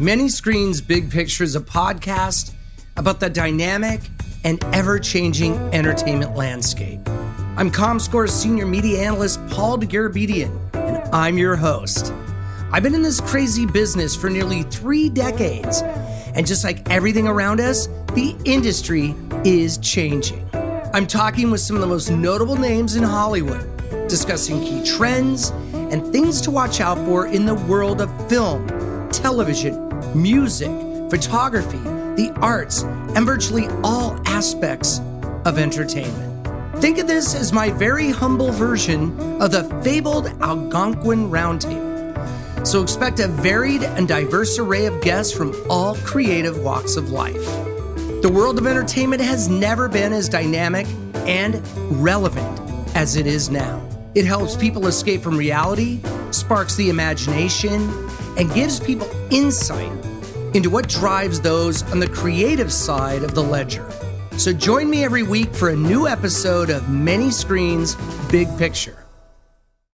Many Screens Big Picture is a podcast about the dynamic and ever changing entertainment landscape. I'm ComScore's senior media analyst Paul Dergarabedian, and I'm your host. I've been in this crazy business for nearly three decades, and just like everything around us, the industry is changing. I'm talking with some of the most notable names in Hollywood, discussing key trends and things to watch out for in the world of film, television, music, photography, the arts, and virtually all aspects of entertainment. Think of this as my very humble version of the fabled Algonquin Roundtable. So expect a varied and diverse array of guests from all creative walks of life. The world of entertainment has never been as dynamic and relevant as it is now. It helps people escape from reality, sparks the imagination, and gives people insight into what drives those on the creative side of the ledger. So join me every week for a new episode of Many Screens Big Picture.